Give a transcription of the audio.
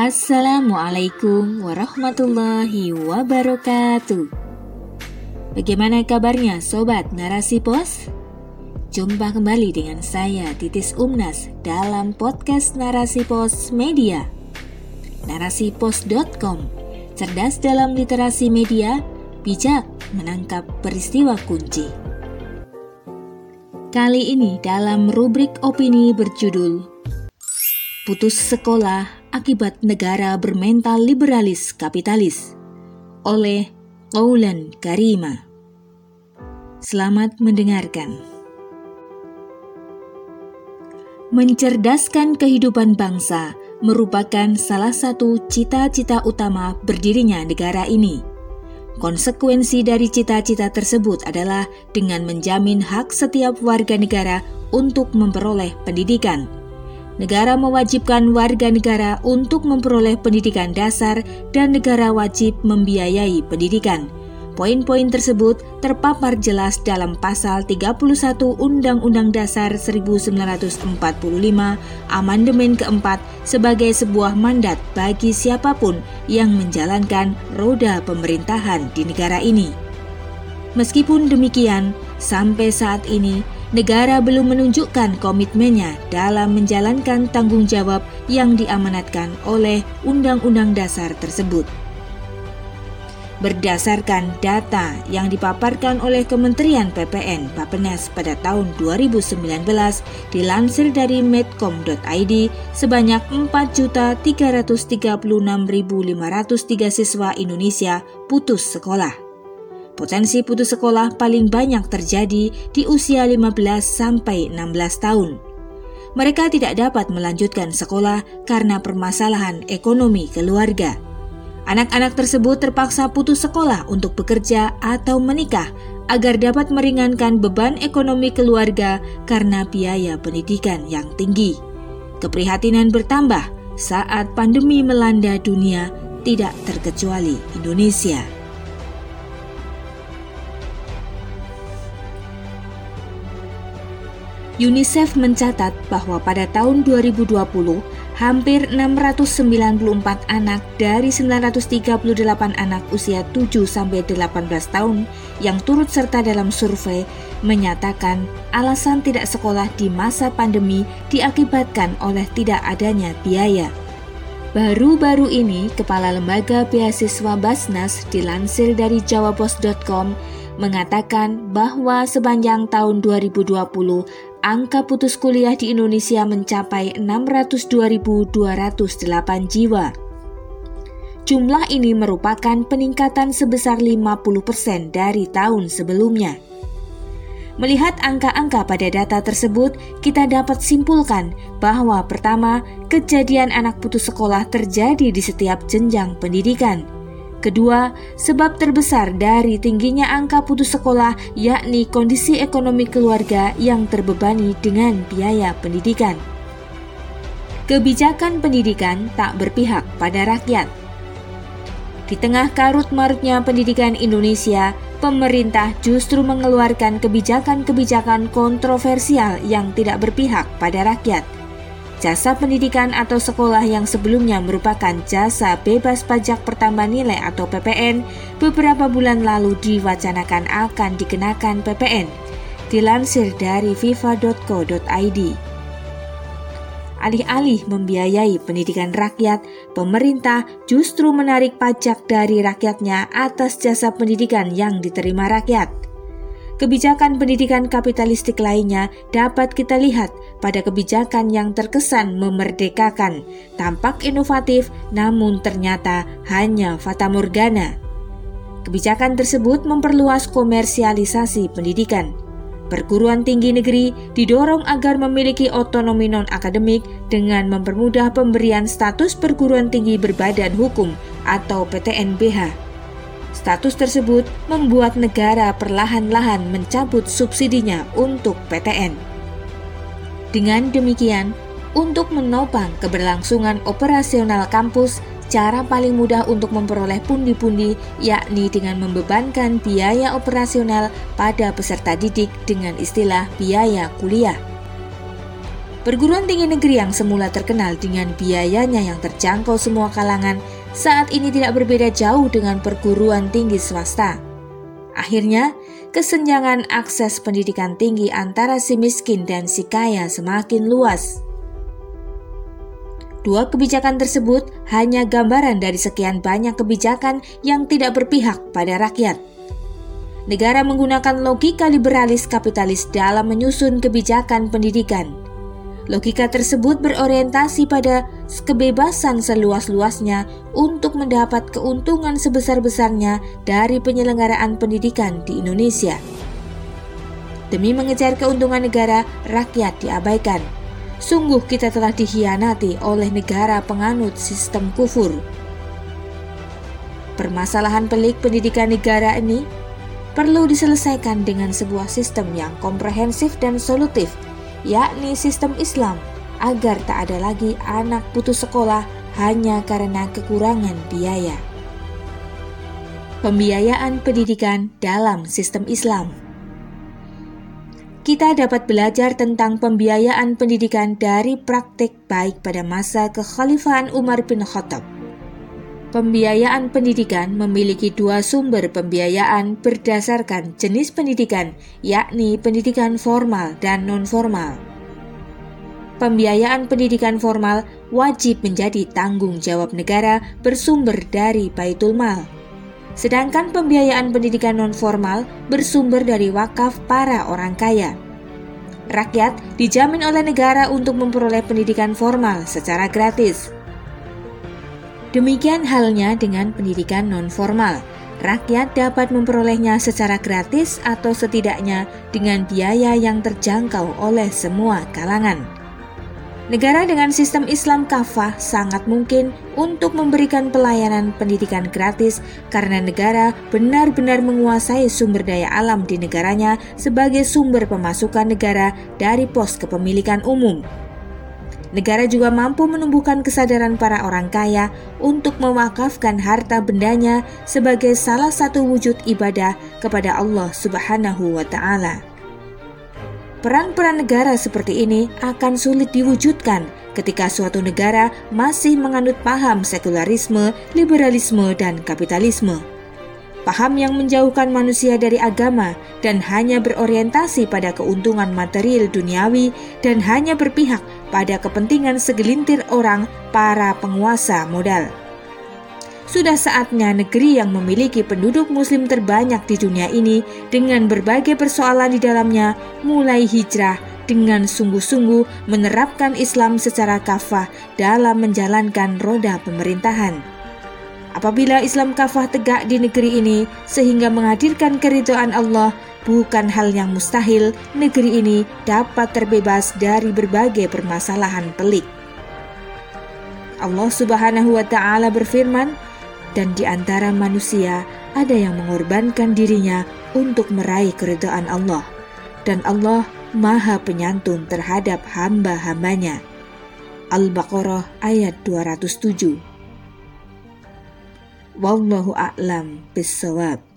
Assalamualaikum warahmatullahi wabarakatuh. Bagaimana kabarnya sobat Narasi Pos? Jumpa kembali dengan saya Titis Umnas dalam podcast Narasi Pos Media. Narasipos.com. Cerdas dalam literasi media, bijak menangkap peristiwa kunci. Kali ini dalam rubrik opini berjudul Putus sekolah akibat negara bermental liberalis kapitalis oleh Qaulan Karima. Selamat mendengarkan. Mencerdaskan kehidupan bangsa merupakan salah satu cita-cita utama berdirinya negara ini. Konsekuensi dari cita-cita tersebut adalah dengan menjamin hak setiap warga negara untuk memperoleh pendidikan negara mewajibkan warga negara untuk memperoleh pendidikan dasar dan negara wajib membiayai pendidikan. Poin-poin tersebut terpapar jelas dalam pasal 31 Undang-Undang Dasar 1945 Amandemen keempat sebagai sebuah mandat bagi siapa pun yang menjalankan roda pemerintahan di negara ini. Meskipun demikian, sampai saat ini negara belum menunjukkan komitmennya dalam menjalankan tanggung jawab yang diamanatkan oleh Undang-Undang Dasar tersebut. Berdasarkan data yang dipaparkan oleh Kementerian PPN Bappenas pada tahun 2019 dilansir dari medcom.id sebanyak 4.336.503 siswa Indonesia putus sekolah. Potensi putus sekolah paling banyak terjadi di usia 15 sampai 16 tahun. Mereka tidak dapat melanjutkan sekolah karena permasalahan ekonomi keluarga. Anak-anak tersebut terpaksa putus sekolah untuk bekerja atau menikah agar dapat meringankan beban ekonomi keluarga karena biaya pendidikan yang tinggi. Keprihatinan bertambah saat pandemi melanda dunia, tidak terkecuali Indonesia. UNICEF mencatat bahwa pada tahun 2020, hampir 694 anak dari 938 anak usia 7 sampai 18 tahun yang turut serta dalam survei menyatakan alasan tidak sekolah di masa pandemi diakibatkan oleh tidak adanya biaya. Baru-baru ini, Kepala Lembaga Beasiswa Basnas dilansir dari jawapos.com mengatakan bahwa sepanjang tahun 2020 angka putus kuliah di Indonesia mencapai 602.208 jiwa. Jumlah ini merupakan peningkatan sebesar 50% dari tahun sebelumnya. Melihat angka-angka pada data tersebut, kita dapat simpulkan bahwa pertama, kejadian anak putus sekolah terjadi di setiap jenjang pendidikan – Kedua, sebab terbesar dari tingginya angka putus sekolah yakni kondisi ekonomi keluarga yang terbebani dengan biaya pendidikan. Kebijakan pendidikan tak berpihak pada rakyat. Di tengah karut-marutnya pendidikan Indonesia, pemerintah justru mengeluarkan kebijakan-kebijakan kontroversial yang tidak berpihak pada rakyat – Jasa pendidikan atau sekolah yang sebelumnya merupakan jasa bebas pajak pertambahan nilai atau PPN beberapa bulan lalu diwacanakan akan dikenakan PPN. Dilansir dari viva.co.id. Alih-alih membiayai pendidikan rakyat, pemerintah justru menarik pajak dari rakyatnya atas jasa pendidikan yang diterima rakyat. Kebijakan pendidikan kapitalistik lainnya dapat kita lihat pada kebijakan yang terkesan memerdekakan, tampak inovatif namun ternyata hanya fata morgana. Kebijakan tersebut memperluas komersialisasi pendidikan. Perguruan tinggi negeri didorong agar memiliki otonomi non-akademik dengan mempermudah pemberian status perguruan tinggi berbadan hukum atau PTNBH Status tersebut membuat negara perlahan-lahan mencabut subsidinya untuk PTN. Dengan demikian, untuk menopang keberlangsungan operasional kampus, cara paling mudah untuk memperoleh pundi-pundi yakni dengan membebankan biaya operasional pada peserta didik dengan istilah biaya kuliah. Perguruan tinggi negeri yang semula terkenal dengan biayanya yang terjangkau semua kalangan, saat ini tidak berbeda jauh dengan perguruan tinggi swasta. Akhirnya, kesenjangan akses pendidikan tinggi antara si miskin dan si kaya semakin luas. Dua kebijakan tersebut hanya gambaran dari sekian banyak kebijakan yang tidak berpihak pada rakyat. Negara menggunakan logika liberalis kapitalis dalam menyusun kebijakan pendidikan Logika tersebut berorientasi pada kebebasan seluas-luasnya untuk mendapat keuntungan sebesar-besarnya dari penyelenggaraan pendidikan di Indonesia. Demi mengejar keuntungan negara, rakyat diabaikan. Sungguh kita telah dikhianati oleh negara penganut sistem kufur. Permasalahan pelik pendidikan negara ini perlu diselesaikan dengan sebuah sistem yang komprehensif dan solutif yakni sistem Islam, agar tak ada lagi anak putus sekolah hanya karena kekurangan biaya. Pembiayaan pendidikan dalam sistem Islam kita dapat belajar tentang pembiayaan pendidikan dari praktik baik pada masa kekhalifahan Umar bin Khattab. Pembiayaan pendidikan memiliki dua sumber pembiayaan berdasarkan jenis pendidikan, yakni pendidikan formal dan non-formal. Pembiayaan pendidikan formal wajib menjadi tanggung jawab negara bersumber dari Baitul Mal. Sedangkan pembiayaan pendidikan non-formal bersumber dari wakaf para orang kaya. Rakyat dijamin oleh negara untuk memperoleh pendidikan formal secara gratis. Demikian halnya dengan pendidikan non-formal. Rakyat dapat memperolehnya secara gratis atau setidaknya dengan biaya yang terjangkau oleh semua kalangan. Negara dengan sistem Islam kafah sangat mungkin untuk memberikan pelayanan pendidikan gratis karena negara benar-benar menguasai sumber daya alam di negaranya sebagai sumber pemasukan negara dari pos kepemilikan umum. Negara juga mampu menumbuhkan kesadaran para orang kaya untuk mewakafkan harta bendanya sebagai salah satu wujud ibadah kepada Allah Subhanahu wa Ta'ala. Peran-peran negara seperti ini akan sulit diwujudkan ketika suatu negara masih menganut paham sekularisme, liberalisme, dan kapitalisme paham yang menjauhkan manusia dari agama dan hanya berorientasi pada keuntungan material duniawi dan hanya berpihak pada kepentingan segelintir orang para penguasa modal. Sudah saatnya negeri yang memiliki penduduk muslim terbanyak di dunia ini dengan berbagai persoalan di dalamnya mulai hijrah dengan sungguh-sungguh menerapkan Islam secara kafah dalam menjalankan roda pemerintahan. Apabila Islam kafah tegak di negeri ini sehingga menghadirkan keridhaan Allah, bukan hal yang mustahil negeri ini dapat terbebas dari berbagai permasalahan pelik. Allah Subhanahu wa taala berfirman, "Dan di antara manusia ada yang mengorbankan dirinya untuk meraih keridhaan Allah, dan Allah Maha Penyantun terhadap hamba-hambanya." Al-Baqarah ayat 207 Wallahu a'lam bisawab.